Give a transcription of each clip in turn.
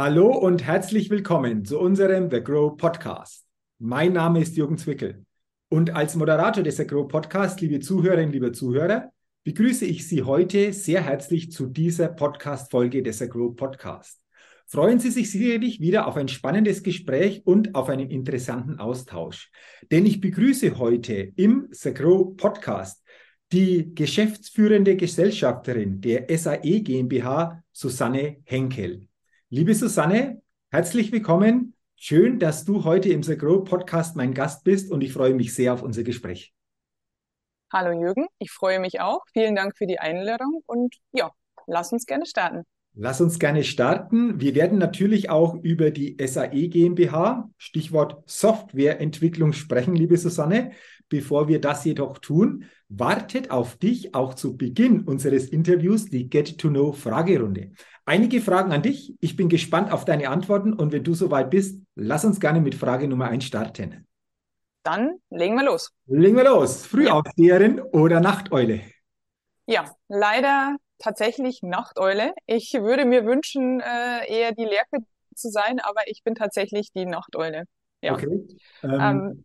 Hallo und herzlich willkommen zu unserem The Grow Podcast. Mein Name ist Jürgen Zwickel und als Moderator des The Grow Podcast, liebe Zuhörerinnen, liebe Zuhörer, begrüße ich Sie heute sehr herzlich zu dieser Podcast-Folge des The Grow Podcast. Freuen Sie sich sicherlich wieder auf ein spannendes Gespräch und auf einen interessanten Austausch. Denn ich begrüße heute im The Grow Podcast die geschäftsführende Gesellschafterin der SAE GmbH, Susanne Henkel. Liebe Susanne, herzlich willkommen. Schön, dass du heute im Grow Podcast mein Gast bist und ich freue mich sehr auf unser Gespräch. Hallo Jürgen, ich freue mich auch. Vielen Dank für die Einladung und ja, lass uns gerne starten. Lass uns gerne starten. Wir werden natürlich auch über die SAE GmbH, Stichwort Softwareentwicklung sprechen, liebe Susanne. Bevor wir das jedoch tun, wartet auf dich auch zu Beginn unseres Interviews die Get-to-Know-Fragerunde. Einige Fragen an dich. Ich bin gespannt auf deine Antworten und wenn du soweit bist, lass uns gerne mit Frage Nummer 1 starten. Dann legen wir los. Legen wir los. Frühaufsteherin ja. oder Nachteule? Ja, leider tatsächlich Nachteule. Ich würde mir wünschen, äh, eher die Lerche zu sein, aber ich bin tatsächlich die Nachteule. Ja. Okay. Ähm, ähm,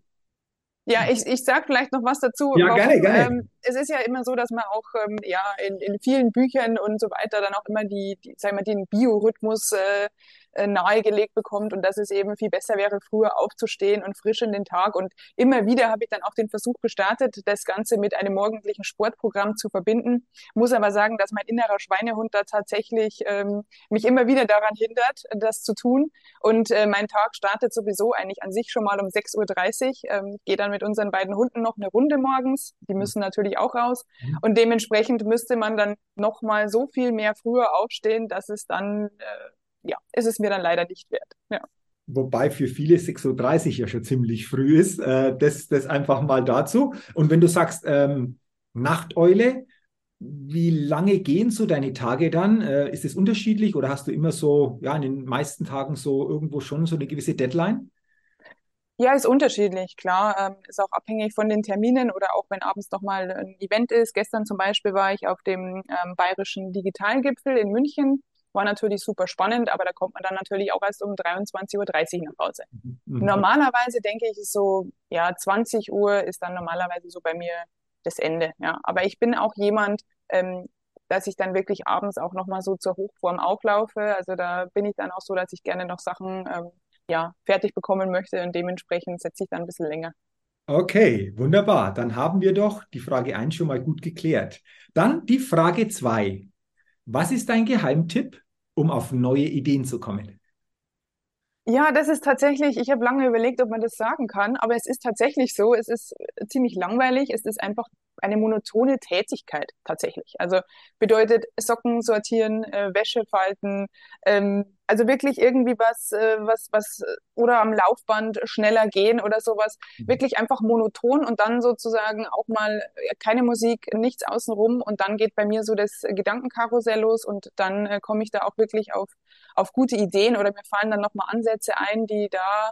ja, ich, ich sage vielleicht noch was dazu. Ja, gerne, gerne. Ähm, es ist ja immer so, dass man auch ähm, ja, in, in vielen Büchern und so weiter dann auch immer die, die sagen wir, den Biorhythmus äh, äh, nahegelegt bekommt und dass es eben viel besser wäre, früher aufzustehen und frisch in den Tag. Und immer wieder habe ich dann auch den Versuch gestartet, das Ganze mit einem morgendlichen Sportprogramm zu verbinden. Muss aber sagen, dass mein innerer Schweinehund da tatsächlich ähm, mich immer wieder daran hindert, das zu tun. Und äh, mein Tag startet sowieso eigentlich an sich schon mal um 6.30 Uhr. Ähm, gehe dann mit unseren beiden Hunden noch eine Runde morgens. Die müssen natürlich auch raus. Mhm. Und dementsprechend müsste man dann noch mal so viel mehr früher aufstehen, dass es dann äh, ja, ist es mir dann leider nicht wert. Ja. Wobei für viele 6.30 Uhr ja schon ziemlich früh ist. Äh, das, das einfach mal dazu. Und wenn du sagst, ähm, Nachteule, wie lange gehen so deine Tage dann? Äh, ist es unterschiedlich oder hast du immer so, ja, in den meisten Tagen so irgendwo schon so eine gewisse Deadline? Ja, ist unterschiedlich, klar. Ähm, ist auch abhängig von den Terminen oder auch wenn abends nochmal ein Event ist. Gestern zum Beispiel war ich auf dem ähm, Bayerischen Digitalgipfel in München. War natürlich super spannend, aber da kommt man dann natürlich auch erst um 23.30 Uhr nach Hause. Mhm. mhm. Normalerweise denke ich, ist so, ja, 20 Uhr ist dann normalerweise so bei mir das Ende. Ja, aber ich bin auch jemand, ähm, dass ich dann wirklich abends auch nochmal so zur Hochform auflaufe. Also da bin ich dann auch so, dass ich gerne noch Sachen ähm, ja, fertig bekommen möchte und dementsprechend setze ich dann ein bisschen länger. Okay, wunderbar. Dann haben wir doch die Frage 1 schon mal gut geklärt. Dann die Frage 2. Was ist dein Geheimtipp, um auf neue Ideen zu kommen? Ja, das ist tatsächlich, ich habe lange überlegt, ob man das sagen kann, aber es ist tatsächlich so, es ist ziemlich langweilig, es ist einfach eine monotone Tätigkeit tatsächlich. Also bedeutet Socken sortieren, äh, Wäsche falten, ähm, also wirklich irgendwie was, äh, was, was, oder am Laufband schneller gehen oder sowas. Mhm. Wirklich einfach monoton und dann sozusagen auch mal äh, keine Musik, nichts außenrum und dann geht bei mir so das Gedankenkarussell los und dann äh, komme ich da auch wirklich auf, auf gute Ideen oder mir fallen dann nochmal Ansätze ein, die da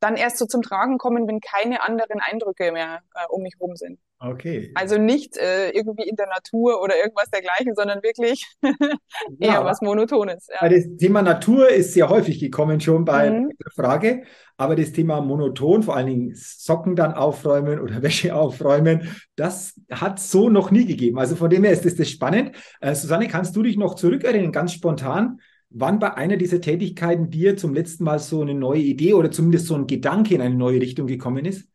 dann erst so zum Tragen kommen, wenn keine anderen Eindrücke mehr äh, um mich herum sind. Okay. Also nicht äh, irgendwie in der Natur oder irgendwas dergleichen, sondern wirklich eher ja, was Monotones. Ja. Das Thema Natur ist sehr häufig gekommen schon bei mhm. der Frage, aber das Thema monoton, vor allen Dingen Socken dann aufräumen oder Wäsche aufräumen, das hat so noch nie gegeben. Also von dem her ist das, das spannend. Äh, Susanne, kannst du dich noch zurückerinnern, ganz spontan, wann bei einer dieser Tätigkeiten dir zum letzten Mal so eine neue Idee oder zumindest so ein Gedanke in eine neue Richtung gekommen ist?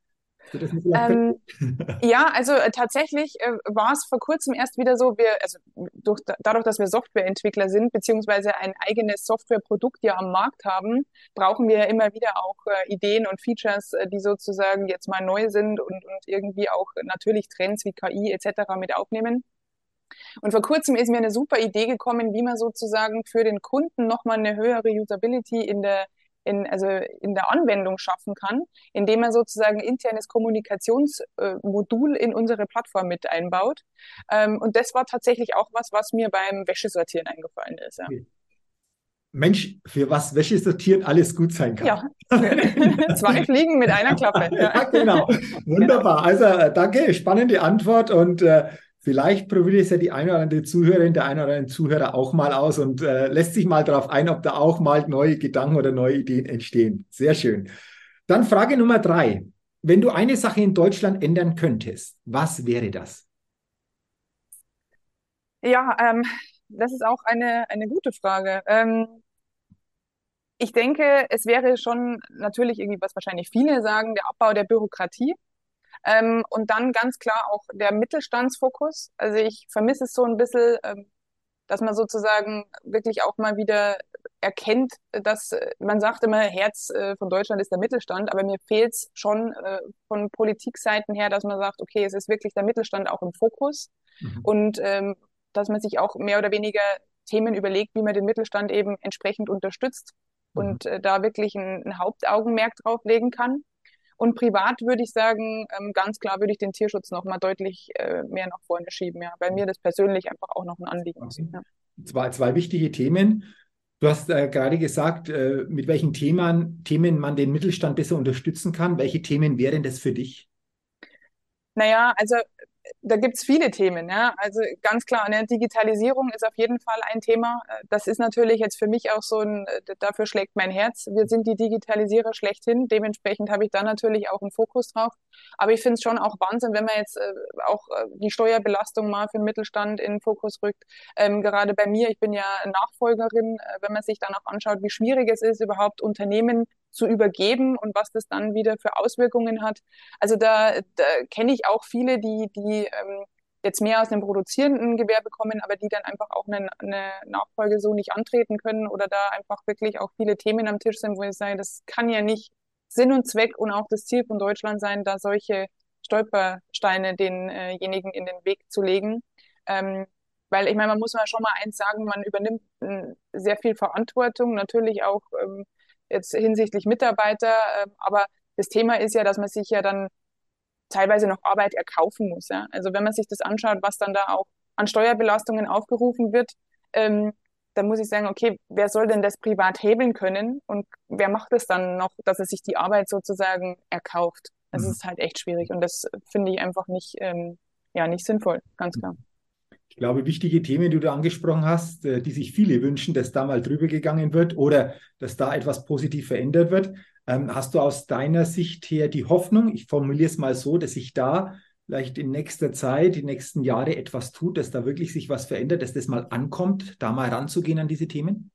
Ähm, ja, also äh, tatsächlich äh, war es vor kurzem erst wieder so, wir, also durch, dadurch, dass wir Softwareentwickler sind, beziehungsweise ein eigenes Softwareprodukt ja am Markt haben, brauchen wir immer wieder auch äh, Ideen und Features, äh, die sozusagen jetzt mal neu sind und, und irgendwie auch natürlich Trends wie KI etc. mit aufnehmen. Und vor kurzem ist mir eine super Idee gekommen, wie man sozusagen für den Kunden nochmal eine höhere Usability in der in, also in der Anwendung schaffen kann, indem er sozusagen internes Kommunikationsmodul in unsere Plattform mit einbaut. Ähm, und das war tatsächlich auch was, was mir beim Wäschesortieren eingefallen ist. Ja. Mensch, für was Wäsche sortieren alles gut sein kann. Ja, zwei Fliegen mit einer Klappe. Ja, genau. Wunderbar. Also äh, danke, spannende Antwort und äh, Vielleicht probiert es ja die eine oder andere Zuhörerin, der eine oder andere Zuhörer auch mal aus und äh, lässt sich mal darauf ein, ob da auch mal neue Gedanken oder neue Ideen entstehen. Sehr schön. Dann Frage Nummer drei. Wenn du eine Sache in Deutschland ändern könntest, was wäre das? Ja, ähm, das ist auch eine, eine gute Frage. Ähm, ich denke, es wäre schon natürlich irgendwie, was wahrscheinlich viele sagen, der Abbau der Bürokratie. Ähm, und dann ganz klar auch der Mittelstandsfokus. Also ich vermisse es so ein bisschen, ähm, dass man sozusagen wirklich auch mal wieder erkennt, dass äh, man sagt immer, Herz äh, von Deutschland ist der Mittelstand, aber mir fehlt es schon äh, von Politikseiten her, dass man sagt, okay, es ist wirklich der Mittelstand auch im Fokus mhm. und ähm, dass man sich auch mehr oder weniger Themen überlegt, wie man den Mittelstand eben entsprechend unterstützt mhm. und äh, da wirklich ein, ein Hauptaugenmerk drauf legen kann. Und privat würde ich sagen, ähm, ganz klar würde ich den Tierschutz noch mal deutlich äh, mehr nach vorne schieben, ja, weil mir das persönlich einfach auch noch ein Anliegen ist. Ja. Zwei, zwei wichtige Themen. Du hast äh, gerade gesagt, äh, mit welchen Themen, Themen man den Mittelstand besser unterstützen kann. Welche Themen wären das für dich? Naja, also da gibt's viele Themen. Ja? Also ganz klar, ne, Digitalisierung ist auf jeden Fall ein Thema. Das ist natürlich jetzt für mich auch so ein, dafür schlägt mein Herz. Wir sind die Digitalisierer schlechthin. Dementsprechend habe ich da natürlich auch einen Fokus drauf. Aber ich finde es schon auch Wahnsinn, wenn man jetzt äh, auch äh, die Steuerbelastung mal für den Mittelstand in den Fokus rückt. Ähm, gerade bei mir, ich bin ja Nachfolgerin, äh, wenn man sich dann auch anschaut, wie schwierig es ist, überhaupt Unternehmen zu übergeben und was das dann wieder für Auswirkungen hat. Also da, da kenne ich auch viele, die, die ähm, jetzt mehr aus dem produzierenden Gewerbe kommen, aber die dann einfach auch eine, eine Nachfolge so nicht antreten können oder da einfach wirklich auch viele Themen am Tisch sind, wo ich sage, das kann ja nicht Sinn und Zweck und auch das Ziel von Deutschland sein, da solche Stolpersteine denjenigen in den Weg zu legen. Ähm, weil ich meine, man muss mal schon mal eins sagen, man übernimmt äh, sehr viel Verantwortung, natürlich auch ähm, jetzt hinsichtlich Mitarbeiter. Ähm, aber das Thema ist ja, dass man sich ja dann teilweise noch Arbeit erkaufen muss. Ja? Also wenn man sich das anschaut, was dann da auch an Steuerbelastungen aufgerufen wird, ähm, dann muss ich sagen, okay, wer soll denn das privat hebeln können und wer macht es dann noch, dass er sich die Arbeit sozusagen erkauft? Das mhm. ist halt echt schwierig und das finde ich einfach nicht, ähm, ja, nicht sinnvoll, ganz klar. Ich glaube, wichtige Themen, die du angesprochen hast, äh, die sich viele wünschen, dass da mal drüber gegangen wird oder dass da etwas positiv verändert wird. Ähm, hast du aus deiner Sicht her die Hoffnung, ich formuliere es mal so, dass sich da vielleicht in nächster Zeit, die nächsten Jahre etwas tut, dass da wirklich sich was verändert, dass das mal ankommt, da mal ranzugehen an diese Themen?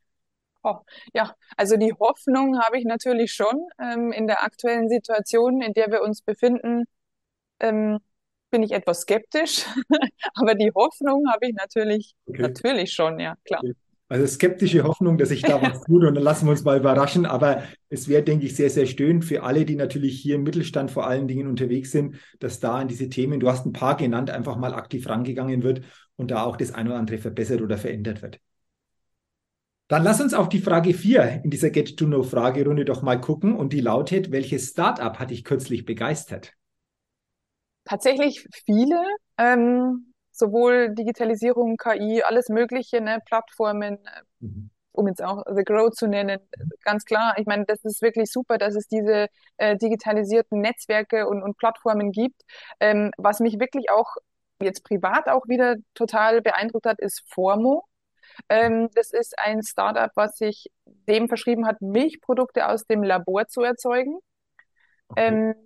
Oh, ja, also die Hoffnung habe ich natürlich schon ähm, in der aktuellen Situation, in der wir uns befinden. Ähm, bin ich etwas skeptisch, aber die Hoffnung habe ich natürlich, okay. natürlich schon, ja, klar. Okay. Also skeptische Hoffnung, dass sich da was tut und dann lassen wir uns mal überraschen. Aber es wäre, denke ich, sehr, sehr schön für alle, die natürlich hier im Mittelstand vor allen Dingen unterwegs sind, dass da an diese Themen, du hast ein paar genannt, einfach mal aktiv rangegangen wird und da auch das eine oder andere verbessert oder verändert wird. Dann lass uns auf die Frage 4 in dieser Get-to-Know-Fragerunde doch mal gucken und die lautet, welches Startup hat dich kürzlich begeistert? Tatsächlich viele, ähm, sowohl Digitalisierung, KI, alles Mögliche, ne, Plattformen, mhm. um jetzt auch The Grow zu nennen, ganz klar. Ich meine, das ist wirklich super, dass es diese äh, digitalisierten Netzwerke und, und Plattformen gibt. Ähm, was mich wirklich auch jetzt privat auch wieder total beeindruckt hat, ist Formo. Ähm, das ist ein Startup, was sich dem verschrieben hat, Milchprodukte aus dem Labor zu erzeugen. Okay. Ähm,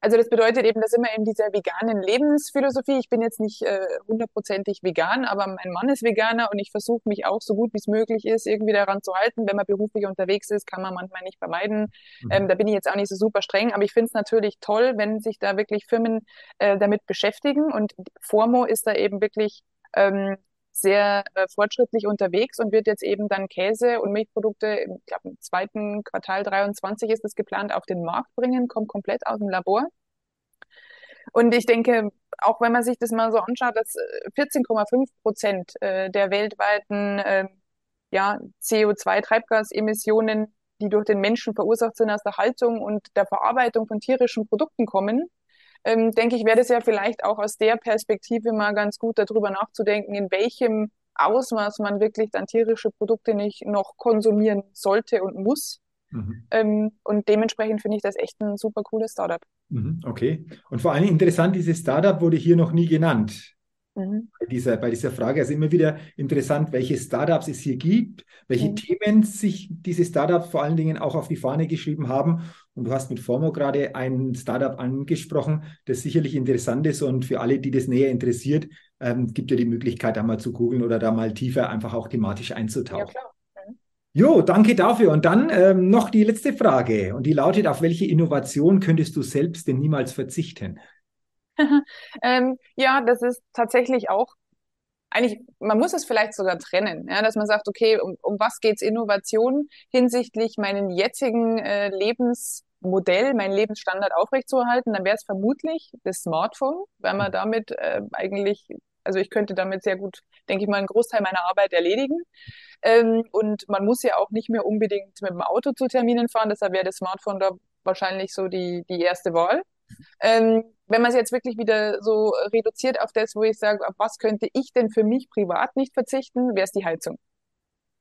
also das bedeutet eben, dass immer in dieser veganen Lebensphilosophie, ich bin jetzt nicht äh, hundertprozentig vegan, aber mein Mann ist Veganer und ich versuche mich auch so gut wie es möglich ist, irgendwie daran zu halten. Wenn man beruflich unterwegs ist, kann man manchmal nicht vermeiden. Mhm. Ähm, da bin ich jetzt auch nicht so super streng, aber ich finde es natürlich toll, wenn sich da wirklich Firmen äh, damit beschäftigen und Formo ist da eben wirklich ähm, sehr äh, fortschrittlich unterwegs und wird jetzt eben dann Käse und Milchprodukte, ich glaube im zweiten Quartal 23 ist es geplant, auf den Markt bringen, kommt komplett aus dem Labor. Und ich denke, auch wenn man sich das mal so anschaut, dass 14,5 äh, Prozent äh, der weltweiten äh, ja, CO2-Treibgasemissionen, die durch den Menschen verursacht sind, aus der Haltung und der Verarbeitung von tierischen Produkten kommen, ähm, denke ich, wäre das ja vielleicht auch aus der Perspektive mal ganz gut, darüber nachzudenken, in welchem Ausmaß man wirklich dann tierische Produkte nicht noch konsumieren sollte und muss. Mhm. Ähm, und dementsprechend finde ich das echt ein super cooles Startup. Mhm, okay. Und vor allem interessant, dieses Startup wurde hier noch nie genannt. mhm. bei, dieser, bei dieser Frage. Also immer wieder interessant, welche Startups es hier gibt, welche mhm. Themen sich diese Startups vor allen Dingen auch auf die Fahne geschrieben haben. Und du hast mit Formo gerade ein Startup angesprochen, das sicherlich interessant ist und für alle, die das näher interessiert, ähm, gibt ja die Möglichkeit, da mal zu googeln oder da mal tiefer einfach auch thematisch einzutauchen. Ja, klar. Jo, danke dafür. Und dann ähm, noch die letzte Frage. Und die lautet, auf welche Innovation könntest du selbst denn niemals verzichten? ähm, ja, das ist tatsächlich auch eigentlich, man muss es vielleicht sogar trennen, ja, dass man sagt, okay, um, um was geht's Innovation hinsichtlich meinen jetzigen äh, Lebensmodell, meinen Lebensstandard aufrechtzuerhalten, dann wäre es vermutlich das Smartphone, weil man damit äh, eigentlich, also ich könnte damit sehr gut, denke ich mal, einen Großteil meiner Arbeit erledigen. Ähm, und man muss ja auch nicht mehr unbedingt mit dem Auto zu Terminen fahren, deshalb wäre das Smartphone da wahrscheinlich so die, die erste Wahl. Ähm, wenn man es jetzt wirklich wieder so reduziert auf das, wo ich sage, auf was könnte ich denn für mich privat nicht verzichten, wäre es die Heizung.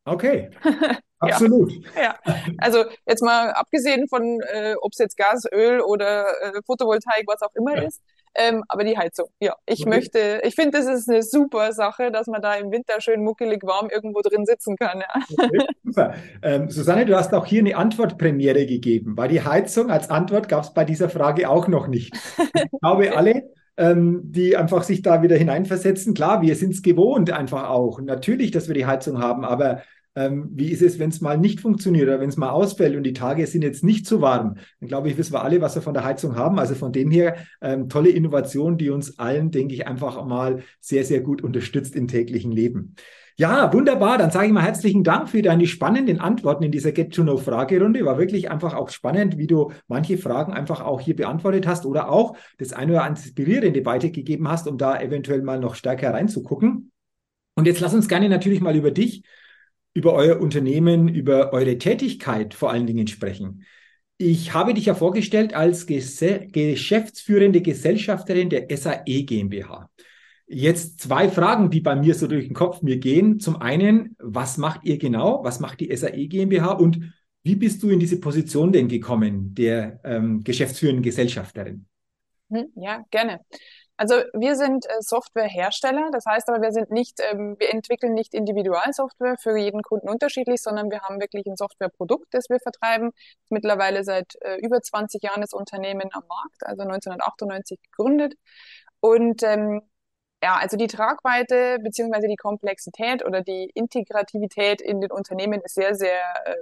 Okay. Absolut. ja. ja. also jetzt mal abgesehen von, äh, ob es jetzt Gas, Öl oder äh, Photovoltaik, was auch immer ja. ist, ähm, aber die Heizung, ja. Ich okay. möchte, ich finde, das ist eine super Sache, dass man da im Winter schön muckelig warm irgendwo drin sitzen kann. Ja. Okay, super. Ähm, Susanne, du hast auch hier eine Antwortpremiere gegeben, weil die Heizung als Antwort gab es bei dieser Frage auch noch nicht. Ich glaube, alle ähm, die einfach sich da wieder hineinversetzen. Klar, wir sind es gewohnt einfach auch. Natürlich, dass wir die Heizung haben, aber ähm, wie ist es, wenn es mal nicht funktioniert oder wenn es mal ausfällt und die Tage sind jetzt nicht zu warm? Dann glaube ich, wissen wir alle, was wir von der Heizung haben. Also von dem her ähm, tolle Innovation, die uns allen, denke ich, einfach mal sehr, sehr gut unterstützt im täglichen Leben. Ja, wunderbar. Dann sage ich mal herzlichen Dank für deine spannenden Antworten in dieser Get-to-Know-Fragerunde. War wirklich einfach auch spannend, wie du manche Fragen einfach auch hier beantwortet hast oder auch das eine oder andere inspirierende weitergegeben hast, um da eventuell mal noch stärker reinzugucken. Und jetzt lass uns gerne natürlich mal über dich über euer Unternehmen, über eure Tätigkeit vor allen Dingen sprechen. Ich habe dich ja vorgestellt als Gese geschäftsführende Gesellschafterin der SAE GmbH. Jetzt zwei Fragen, die bei mir so durch den Kopf mir gehen. Zum einen, was macht ihr genau? Was macht die SAE GmbH? Und wie bist du in diese Position denn gekommen, der ähm, geschäftsführenden Gesellschafterin? Hm, ja, gerne. Also wir sind äh, Softwarehersteller, das heißt aber, wir sind nicht, ähm, wir entwickeln nicht Individualsoftware für jeden Kunden unterschiedlich, sondern wir haben wirklich ein Softwareprodukt, das wir vertreiben. Mittlerweile seit äh, über 20 Jahren das Unternehmen am Markt, also 1998 gegründet. Und ähm, ja, also die Tragweite beziehungsweise die Komplexität oder die Integrativität in den Unternehmen ist sehr, sehr äh,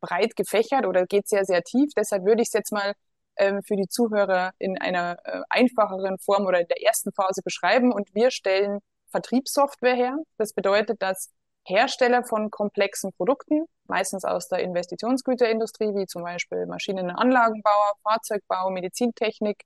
breit gefächert oder geht sehr, sehr tief. Deshalb würde ich es jetzt mal ähm, für die Zuhörer in einer äh, einfacheren Form oder in der ersten Phase beschreiben. Und wir stellen Vertriebssoftware her. Das bedeutet, dass Hersteller von komplexen Produkten, meistens aus der Investitionsgüterindustrie, wie zum Beispiel Maschinen- und Anlagenbauer, Fahrzeugbau, Medizintechnik,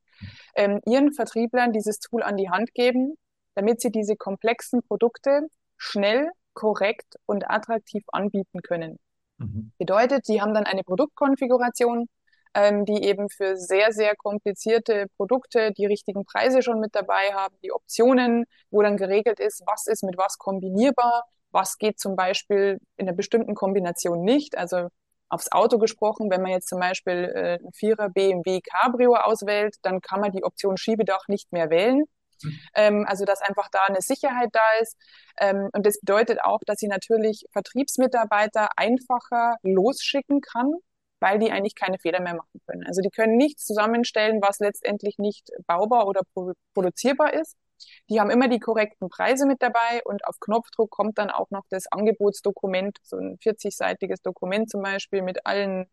ähm, ihren Vertrieblern dieses Tool an die Hand geben, damit sie diese komplexen Produkte schnell, korrekt und attraktiv anbieten können. Mhm. Bedeutet, sie haben dann eine Produktkonfiguration, ähm, die eben für sehr, sehr komplizierte Produkte die richtigen Preise schon mit dabei haben, die Optionen, wo dann geregelt ist, was ist mit was kombinierbar, was geht zum Beispiel in einer bestimmten Kombination nicht. Also aufs Auto gesprochen, wenn man jetzt zum Beispiel äh, ein Vierer BMW Cabrio auswählt, dann kann man die Option Schiebedach nicht mehr wählen. Mhm. Ähm, also dass einfach da eine Sicherheit da ist. Ähm, und das bedeutet auch, dass sie natürlich Vertriebsmitarbeiter einfacher losschicken kann, weil die eigentlich keine Fehler mehr machen können. Also die können nichts zusammenstellen, was letztendlich nicht baubar oder produzierbar ist. Die haben immer die korrekten Preise mit dabei und auf Knopfdruck kommt dann auch noch das Angebotsdokument, so ein 40-seitiges Dokument zum Beispiel mit allen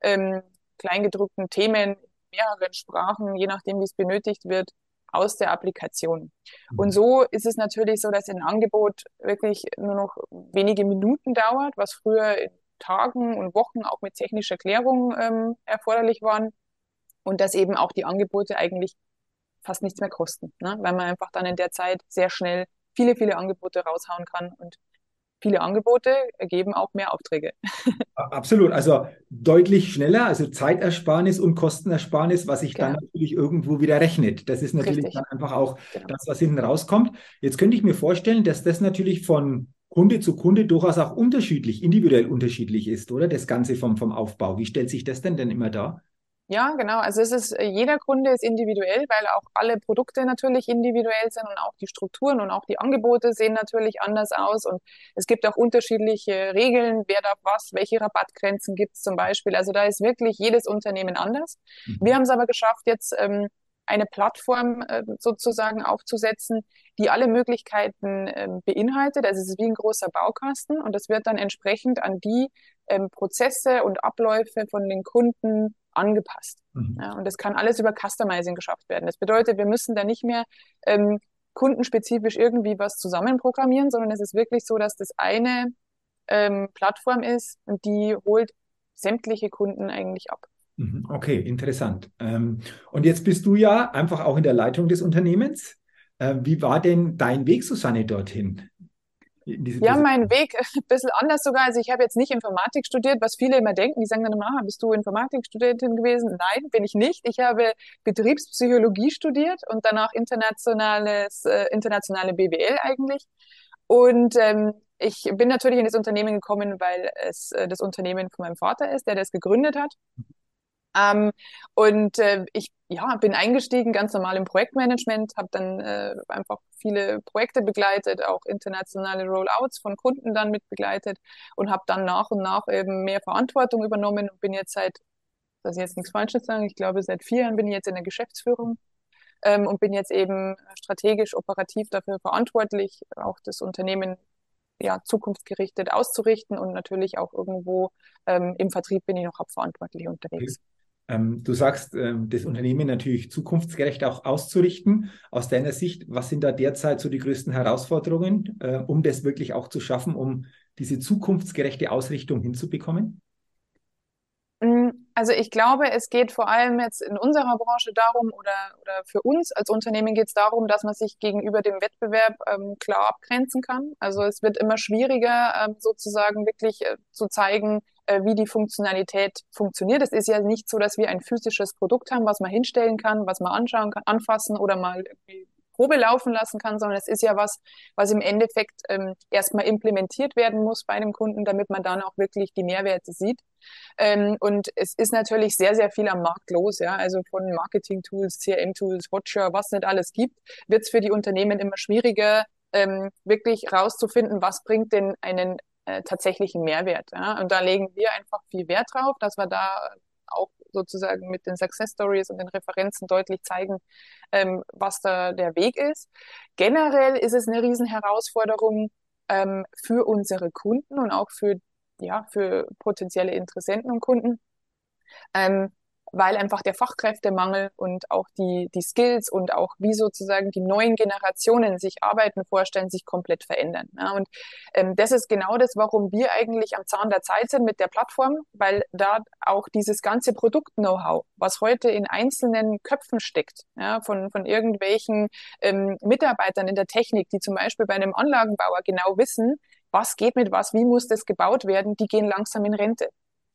ähm, kleingedruckten Themen, mehreren Sprachen, je nachdem, wie es benötigt wird, aus der Applikation. Und mhm. so ist es natürlich so, dass ein Angebot wirklich nur noch wenige Minuten dauert, was früher in Tagen und Wochen auch mit technischer Klärung ähm, erforderlich waren und dass eben auch die Angebote eigentlich fast nichts mehr kosten, ne? weil man einfach dann in der Zeit sehr schnell viele, viele Angebote raushauen kann und viele Angebote ergeben auch mehr Aufträge. Absolut, also deutlich schneller, also Zeitersparnis und Kostenersparnis, was sich genau. dann natürlich irgendwo wieder rechnet. Das ist natürlich Richtig. dann einfach auch genau. das, was hinten rauskommt. Jetzt könnte ich mir vorstellen, dass das natürlich von Kunde zu Kunde durchaus auch unterschiedlich, individuell unterschiedlich ist, oder? Das Ganze vom, vom Aufbau. Wie stellt sich das denn denn immer dar? Ja, genau. Also es ist, jeder Kunde ist individuell, weil auch alle Produkte natürlich individuell sind und auch die Strukturen und auch die Angebote sehen natürlich anders aus. Und es gibt auch unterschiedliche Regeln, wer darf was, welche Rabattgrenzen gibt es zum Beispiel. Also da ist wirklich jedes Unternehmen anders. Mhm. Wir haben es aber geschafft, jetzt ähm, eine Plattform äh, sozusagen aufzusetzen, die alle Möglichkeiten äh, beinhaltet. Also es ist wie ein großer Baukasten und das wird dann entsprechend an die ähm, Prozesse und Abläufe von den Kunden angepasst. Mhm. Ja, und das kann alles über Customizing geschafft werden. Das bedeutet, wir müssen da nicht mehr ähm, kundenspezifisch irgendwie was zusammenprogrammieren, sondern es ist wirklich so, dass das eine ähm, Plattform ist und die holt sämtliche Kunden eigentlich ab. Mhm. Okay, interessant. Ähm, und jetzt bist du ja einfach auch in der Leitung des Unternehmens. Äh, wie war denn dein Weg, Susanne, dorthin? ja, mein Weg ein bisschen anders sogar. Also ich habe jetzt nicht Informatik studiert, was viele immer denken. Die sagen dann immer, ah, bist du Informatikstudentin gewesen? Nein, bin ich nicht. Ich habe Betriebspsychologie studiert und danach internationales, äh, internationale BWL eigentlich. Und ähm, ich bin natürlich in das Unternehmen gekommen, weil es äh, das Unternehmen von meinem Vater ist, der das gegründet hat. Ähm, und äh, ich ja, bin eingestiegen ganz normal im Projektmanagement, habe dann äh, einfach viele Projekte begleitet, auch internationale Rollouts von Kunden dann mit begleitet und habe dann nach und nach eben mehr Verantwortung übernommen und bin jetzt seit, dass ich jetzt nichts Falsches sagen, ich glaube seit vier Jahren bin ich jetzt in der Geschäftsführung ähm, und bin jetzt eben strategisch operativ dafür verantwortlich, auch das Unternehmen ja, zukunftsgerichtet auszurichten und natürlich auch irgendwo ähm, im Vertrieb bin ich noch hauptverantwortlich unterwegs. Ähm, du sagst, ähm, das Unternehmen natürlich zukunftsgerecht auch auszurichten. Aus deiner Sicht, was sind da derzeit so die größten Herausforderungen, äh, um das wirklich auch zu schaffen, um diese zukunftsgerechte Ausrichtung hinzubekommen? Mm, also ich glaube, es geht vor allem jetzt in unserer Branche darum oder, oder für uns als Unternehmen geht es darum, dass man sich gegenüber dem Wettbewerb ähm, klar abgrenzen kann. Also es wird immer schwieriger, ähm, sozusagen wirklich äh, zu zeigen, äh, wie die Funktionalität funktioniert. Es ist ja nicht so, dass wir ein physisches Produkt haben, was man hinstellen kann, was man anschauen kann, anfassen oder mal Probe laufen lassen kann, sondern es ist ja was, was im Endeffekt ähm, erstmal implementiert werden muss bei dem Kunden, damit man dann auch wirklich die Mehrwerte sieht. Ähm, und es ist natürlich sehr, sehr viel am Markt los, ja, also von Marketing-Tools, CRM-Tools, Watcher, was nicht alles gibt, wird es für die Unternehmen immer schwieriger, ähm, wirklich rauszufinden, was bringt denn einen äh, tatsächlichen Mehrwert. Ja? Und da legen wir einfach viel Wert drauf, dass wir da auch sozusagen mit den Success Stories und den Referenzen deutlich zeigen, ähm, was da der Weg ist. Generell ist es eine Riesenherausforderung ähm, für unsere Kunden und auch für, ja, für potenzielle Interessenten und Kunden, ähm, weil einfach der Fachkräftemangel und auch die, die Skills und auch wie sozusagen die neuen Generationen sich Arbeiten vorstellen, sich komplett verändern. Ja, und ähm, das ist genau das, warum wir eigentlich am Zahn der Zeit sind mit der Plattform, weil da auch dieses ganze Produkt-Know-how, was heute in einzelnen Köpfen steckt, ja, von, von irgendwelchen ähm, Mitarbeitern in der Technik, die zum Beispiel bei einem Anlagenbauer genau wissen, was geht mit was, wie muss das gebaut werden, die gehen langsam in Rente.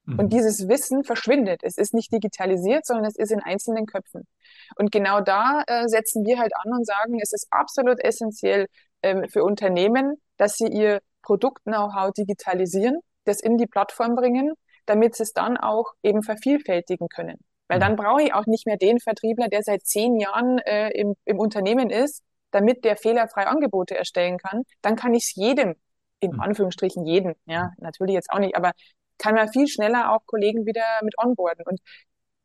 Und mhm. dieses Wissen verschwindet. Es ist nicht digitalisiert, sondern es ist in einzelnen Köpfen. Und genau da äh, setzen wir halt an und sagen, es ist absolut essentiell ähm, für Unternehmen, dass sie ihr Produkt-Know-how digitalisieren, das in die Plattform bringen, damit sie es dann auch eben vervielfältigen können. Weil mhm. dann brauche ich auch nicht mehr den Vertriebler, der seit zehn Jahren äh, im, im Unternehmen ist, damit der fehlerfrei Angebote erstellen kann. Dann kann ich es jedem in mhm. Anführungsstrichen jeden, ja, natürlich jetzt auch nicht, aber kann man viel schneller auch Kollegen wieder mit onboarden. Und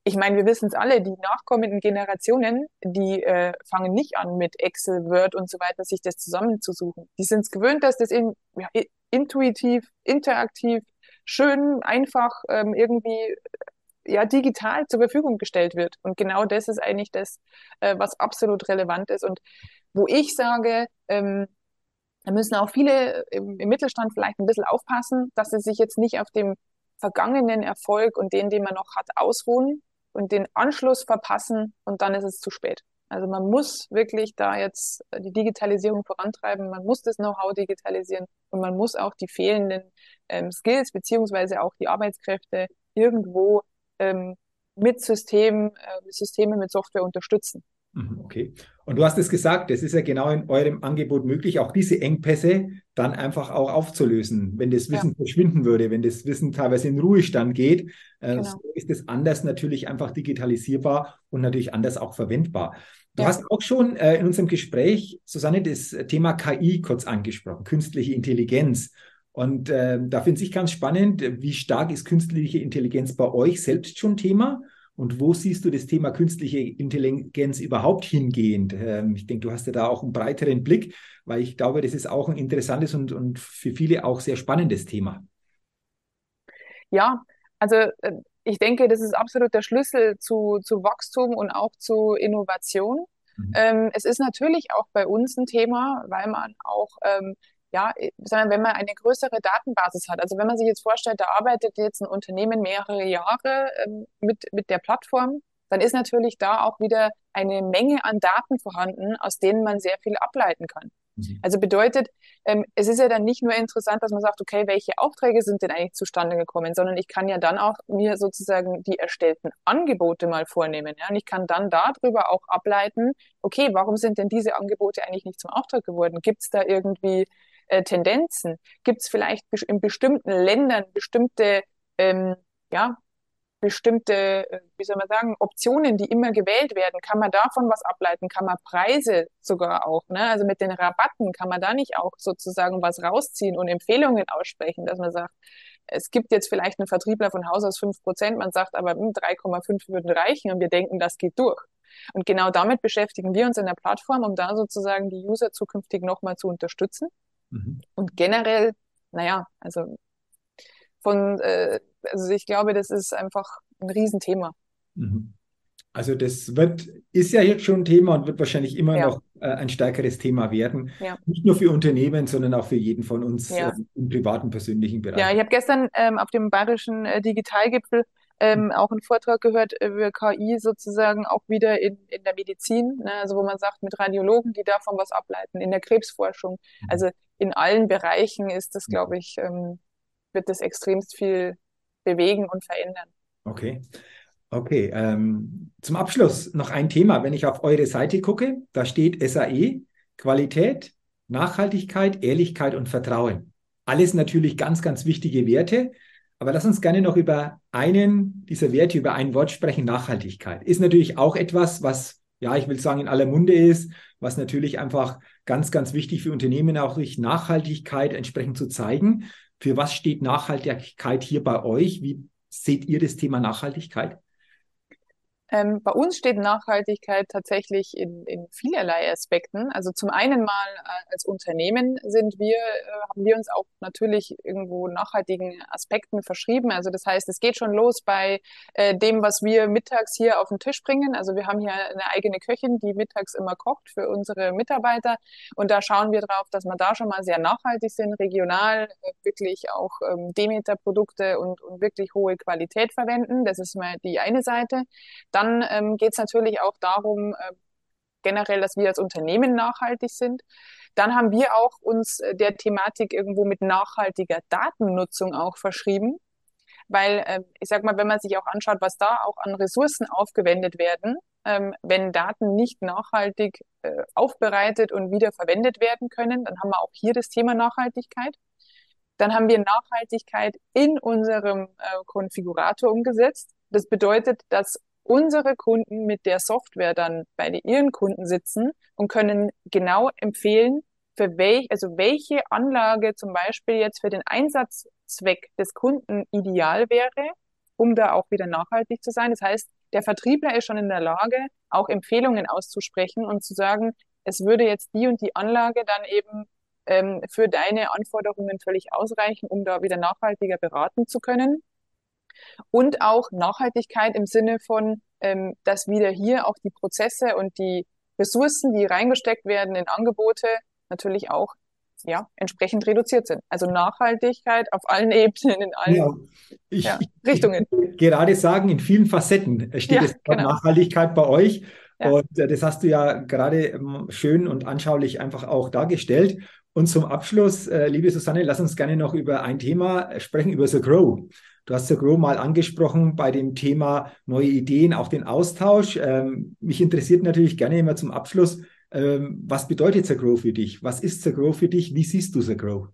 ich meine, wir wissen es alle, die nachkommenden Generationen, die äh, fangen nicht an mit Excel, Word und so weiter, sich das zusammenzusuchen. Die sind es gewöhnt, dass das in, ja, intuitiv, interaktiv, schön, einfach ähm, irgendwie ja digital zur Verfügung gestellt wird. Und genau das ist eigentlich das, äh, was absolut relevant ist. Und wo ich sage, ähm, da müssen auch viele im, im Mittelstand vielleicht ein bisschen aufpassen, dass sie sich jetzt nicht auf dem vergangenen Erfolg und den, den man noch hat, ausruhen und den Anschluss verpassen und dann ist es zu spät. Also man muss wirklich da jetzt die Digitalisierung vorantreiben, man muss das Know-how digitalisieren und man muss auch die fehlenden ähm, Skills beziehungsweise auch die Arbeitskräfte irgendwo ähm, mit Systemen, äh, Systeme mit Software unterstützen. Mhm, okay. Und du hast es gesagt, es ist ja genau in eurem Angebot möglich, auch diese Engpässe dann einfach auch aufzulösen. Wenn das Wissen ja. verschwinden würde, wenn das Wissen teilweise in Ruhestand geht, äh, genau. so ist es anders natürlich einfach digitalisierbar und natürlich anders auch verwendbar. Du ja. hast auch schon äh, in unserem Gespräch, Susanne, das Thema KI kurz angesprochen, künstliche Intelligenz. Und äh, da finde ich ganz spannend, wie stark ist künstliche Intelligenz bei euch selbst schon Thema? Und wo siehst du das Thema künstliche Intelligenz überhaupt hingehend? Ähm, ich denke, du hast ja da auch einen breiteren Blick, weil ich glaube, das ist auch ein interessantes und, und für viele auch sehr spannendes Thema. Ja, also äh, ich denke, das ist absolut der Schlüssel zu, zu Wachstum und auch zu Innovation. Mhm. Ähm, es ist natürlich auch bei uns ein Thema, weil man auch ähm, ja, äh, sondern wenn man eine größere Datenbasis hat. Also wenn man sich jetzt vorstellt, da arbeitet jetzt ein Unternehmen mehrere Jahre ähm, mit, mit der Plattform, dann ist natürlich da auch wieder eine Menge an Daten vorhanden, aus denen man sehr viel ableiten kann. Mhm. Also bedeutet, ähm, es ist ja dann nicht nur interessant, dass man sagt, okay, welche Aufträge sind denn eigentlich zustande gekommen, sondern ich kann ja dann auch mir sozusagen die erstellten Angebote mal vornehmen. Ja? Und ich kann dann darüber auch ableiten, okay, warum sind denn diese Angebote eigentlich nicht zum Auftrag geworden? Gibt es da irgendwie äh, Tendenzen? Gibt es vielleicht in bestimmten Ländern bestimmte, ähm, ja, bestimmte, äh, wie soll man sagen, Optionen, die immer gewählt werden? Kann man davon was ableiten? Kann man Preise sogar auch, ne? Also mit den Rabatten kann man da nicht auch sozusagen was rausziehen und Empfehlungen aussprechen, dass man sagt, es gibt jetzt vielleicht einen Vertriebler von Haus aus fünf Prozent, man sagt aber 3,5 hm, würden reichen und wir denken, das geht durch. Und genau damit beschäftigen wir uns in der Plattform, um da sozusagen die User zukünftig nochmal zu unterstützen. Mhm. Und generell, naja, also von, äh, also ich glaube, das ist einfach ein Riesenthema. Mhm. Also das wird, ist ja jetzt schon ein Thema und wird wahrscheinlich immer ja. noch äh, ein stärkeres Thema werden. Ja. Nicht nur für Unternehmen, sondern auch für jeden von uns ja. äh, im privaten, persönlichen Bereich. Ja, ich habe gestern ähm, auf dem Bayerischen äh, Digitalgipfel ähm, auch einen Vortrag gehört über KI sozusagen auch wieder in, in der Medizin, ne? also wo man sagt, mit Radiologen, die davon was ableiten, in der Krebsforschung. Mhm. Also in allen Bereichen ist das, glaube ich, ähm, wird das extremst viel bewegen und verändern. Okay. Okay, ähm, zum Abschluss noch ein Thema. Wenn ich auf eure Seite gucke, da steht SAE, Qualität, Nachhaltigkeit, Ehrlichkeit und Vertrauen. Alles natürlich ganz, ganz wichtige Werte. Aber lass uns gerne noch über einen dieser Werte, über ein Wort sprechen, Nachhaltigkeit. Ist natürlich auch etwas, was, ja, ich will sagen, in aller Munde ist, was natürlich einfach ganz, ganz wichtig für Unternehmen auch durch Nachhaltigkeit entsprechend zu zeigen. Für was steht Nachhaltigkeit hier bei euch? Wie seht ihr das Thema Nachhaltigkeit? Ähm, bei uns steht Nachhaltigkeit tatsächlich in, in vielerlei Aspekten. Also zum einen mal äh, als Unternehmen sind wir, äh, haben wir uns auch natürlich irgendwo nachhaltigen Aspekten verschrieben. Also das heißt, es geht schon los bei äh, dem, was wir mittags hier auf den Tisch bringen. Also wir haben hier eine eigene Köchin, die mittags immer kocht für unsere Mitarbeiter. Und da schauen wir drauf, dass wir da schon mal sehr nachhaltig sind, regional, äh, wirklich auch ähm, Demeter-Produkte und, und wirklich hohe Qualität verwenden. Das ist mal die eine Seite. Ähm, geht es natürlich auch darum, äh, generell, dass wir als Unternehmen nachhaltig sind. Dann haben wir auch uns äh, der Thematik irgendwo mit nachhaltiger Datennutzung auch verschrieben. Weil, äh, ich sag mal, wenn man sich auch anschaut, was da auch an Ressourcen aufgewendet werden, ähm, wenn Daten nicht nachhaltig äh, aufbereitet und wieder verwendet werden können, dann haben wir auch hier das Thema Nachhaltigkeit. Dann haben wir Nachhaltigkeit in unserem äh, Konfigurator umgesetzt. Das bedeutet, dass unsere Kunden mit der Software dann bei ihren Kunden sitzen und können genau empfehlen, für welch, also welche Anlage zum Beispiel jetzt für den Einsatzzweck des Kunden ideal wäre, um da auch wieder nachhaltig zu sein. Das heißt, der Vertriebler ist schon in der Lage, auch Empfehlungen auszusprechen und zu sagen, es würde jetzt die und die Anlage dann eben ähm, für deine Anforderungen völlig ausreichen, um da wieder nachhaltiger beraten zu können. Und auch Nachhaltigkeit im Sinne von, ähm, dass wieder hier auch die Prozesse und die Ressourcen, die reingesteckt werden in Angebote, natürlich auch ja, entsprechend reduziert sind. Also Nachhaltigkeit auf allen Ebenen, in allen ja, ich, ja, Richtungen. Ich gerade sagen, in vielen Facetten steht ja, es genau. Nachhaltigkeit bei euch. Ja. Und äh, das hast du ja gerade ähm, schön und anschaulich einfach auch dargestellt. Und zum Abschluss, äh, liebe Susanne, lass uns gerne noch über ein Thema sprechen, über The Grow. Du hast ja Grow mal angesprochen bei dem Thema neue Ideen, auch den Austausch. Ähm, mich interessiert natürlich gerne immer zum Abschluss, ähm, was bedeutet Grow für dich? Was ist Grow für dich? Wie siehst du Grow?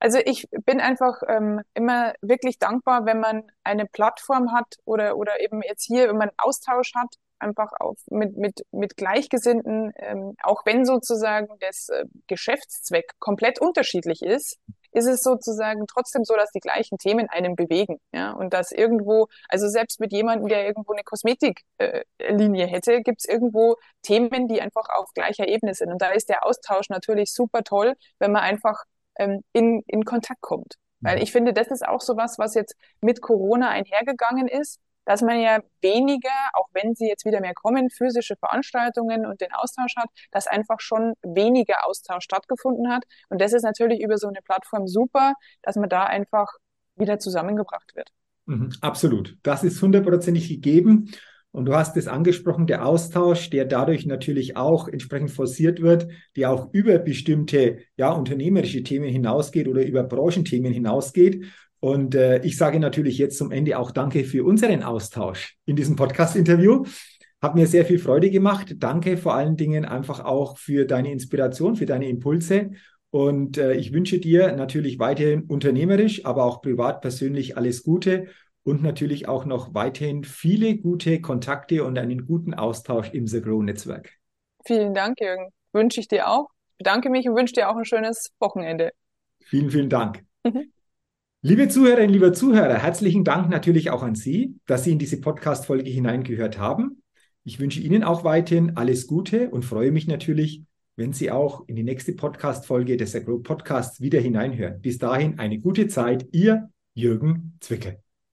Also ich bin einfach ähm, immer wirklich dankbar, wenn man eine Plattform hat oder, oder eben jetzt hier, wenn man Austausch hat, einfach auf, mit, mit, mit Gleichgesinnten, ähm, auch wenn sozusagen das äh, Geschäftszweck komplett unterschiedlich ist, ist es sozusagen trotzdem so, dass die gleichen Themen einen bewegen. Ja? Und dass irgendwo, also selbst mit jemandem, der irgendwo eine Kosmetiklinie äh, hätte, gibt es irgendwo Themen, die einfach auf gleicher Ebene sind. Und da ist der Austausch natürlich super toll, wenn man einfach ähm, in, in Kontakt kommt. Weil mhm. ich finde, das ist auch so was, was jetzt mit Corona einhergegangen ist dass man ja weniger, auch wenn sie jetzt wieder mehr kommen, physische Veranstaltungen und den Austausch hat, dass einfach schon weniger Austausch stattgefunden hat. Und das ist natürlich über so eine Plattform super, dass man da einfach wieder zusammengebracht wird. Mhm, absolut. Das ist hundertprozentig gegeben. Und du hast es angesprochen, der Austausch, der dadurch natürlich auch entsprechend forciert wird, der auch über bestimmte ja, unternehmerische Themen hinausgeht oder über Branchenthemen hinausgeht. Und äh, ich sage natürlich jetzt zum Ende auch Danke für unseren Austausch in diesem Podcast-Interview. Hat mir sehr viel Freude gemacht. Danke vor allen Dingen einfach auch für deine Inspiration, für deine Impulse. Und äh, ich wünsche dir natürlich weiterhin unternehmerisch, aber auch privat persönlich alles Gute und natürlich auch noch weiterhin viele gute Kontakte und einen guten Austausch im The Grow Netzwerk. Vielen Dank, Jürgen. Wünsche ich dir auch. Bedanke mich und wünsche dir auch ein schönes Wochenende. Vielen, vielen Dank. Liebe Zuhörerinnen, lieber Zuhörer, herzlichen Dank natürlich auch an Sie, dass Sie in diese Podcast-Folge hineingehört haben. Ich wünsche Ihnen auch weiterhin alles Gute und freue mich natürlich, wenn Sie auch in die nächste Podcast-Folge des Agro Podcasts wieder hineinhören. Bis dahin eine gute Zeit. Ihr Jürgen Zwickel.